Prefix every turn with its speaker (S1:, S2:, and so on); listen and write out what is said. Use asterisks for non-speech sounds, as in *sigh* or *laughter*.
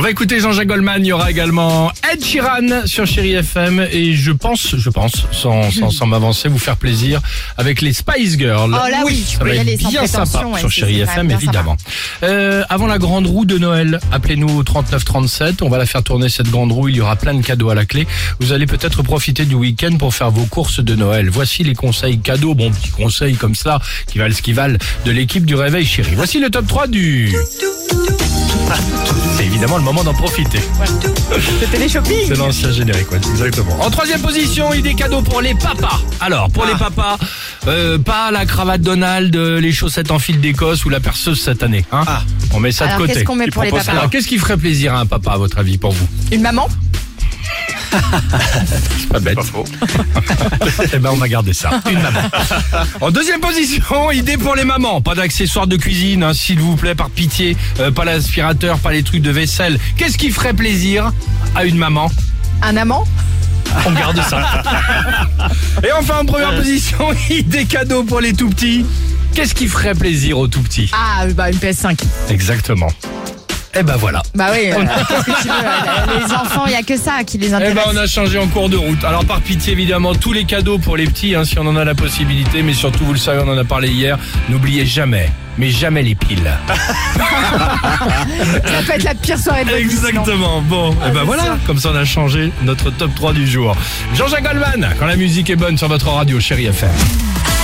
S1: On va écouter Jean-Jacques Goldman. Il y aura également Ed Sheeran sur Chéri FM. Et je pense, je pense, sans, sans, sans m'avancer, vous faire plaisir avec les Spice Girls.
S2: Oh là oui, je
S1: ça va être bien sympa
S2: ouais,
S1: sur Chéri FM, évidemment. Euh, avant la grande roue de Noël, appelez-nous au 3937. On va la faire tourner cette grande roue. Il y aura plein de cadeaux à la clé. Vous allez peut-être profiter du week-end pour faire vos courses de Noël. Voici les conseils cadeaux. Bon, petits conseils comme ça, qui valent ce qui valent, de l'équipe du Réveil Chéri. Voici le top 3 du... C'est évidemment le moment d'en profiter.
S2: Le télé-shopping.
S1: C'est l'ancien générique, ouais, exactement. En troisième position, idée cadeau pour les papas. Alors, pour les papas, euh, pas la cravate Donald, euh, les chaussettes en fil d'Écosse ou la perceuse cette année. Hein On met ça
S2: Alors,
S1: de côté.
S2: qu'est-ce qu'on met pour les papas
S1: Qu'est-ce qui ferait plaisir à un papa, à votre avis, pour vous?
S2: Une maman
S1: Pas bête. *laughs* eh ben, on va garder ça. Une maman. En deuxième position, idée pour les mamans. Pas d'accessoires de cuisine, hein, s'il vous plaît, par pitié. Euh, pas l'aspirateur, pas les trucs de vaisselle. Qu'est-ce qui ferait plaisir à une maman?
S2: Un amant?
S1: On garde ça. *laughs* Et enfin, en première position, *laughs* idée cadeau pour les tout petits. Qu'est-ce qui ferait plaisir aux tout petits?
S2: Ah, bah une PS5.
S1: Exactement. Eh ben voilà.
S2: Bah oui, euh, qu'est-ce que tu veux euh, Les enfants, il y a que ça qui les
S1: Eh
S2: intéresse.
S1: ben on a changé en cours de route. Alors par pitié évidemment tous les cadeaux pour les petits hein, si on en a la possibilité, mais surtout vous le savez on en a parlé hier. N'oubliez jamais, mais jamais les piles. *laughs*
S2: Ça peut être la pire soirée de.
S1: Exactement. Bon, eh ben voilà, comme ça on a changé notre top 3 du jour. Jean-Jacques Goldman, quand la musique est bonne sur votre radio, chérie FM.
S3: Et.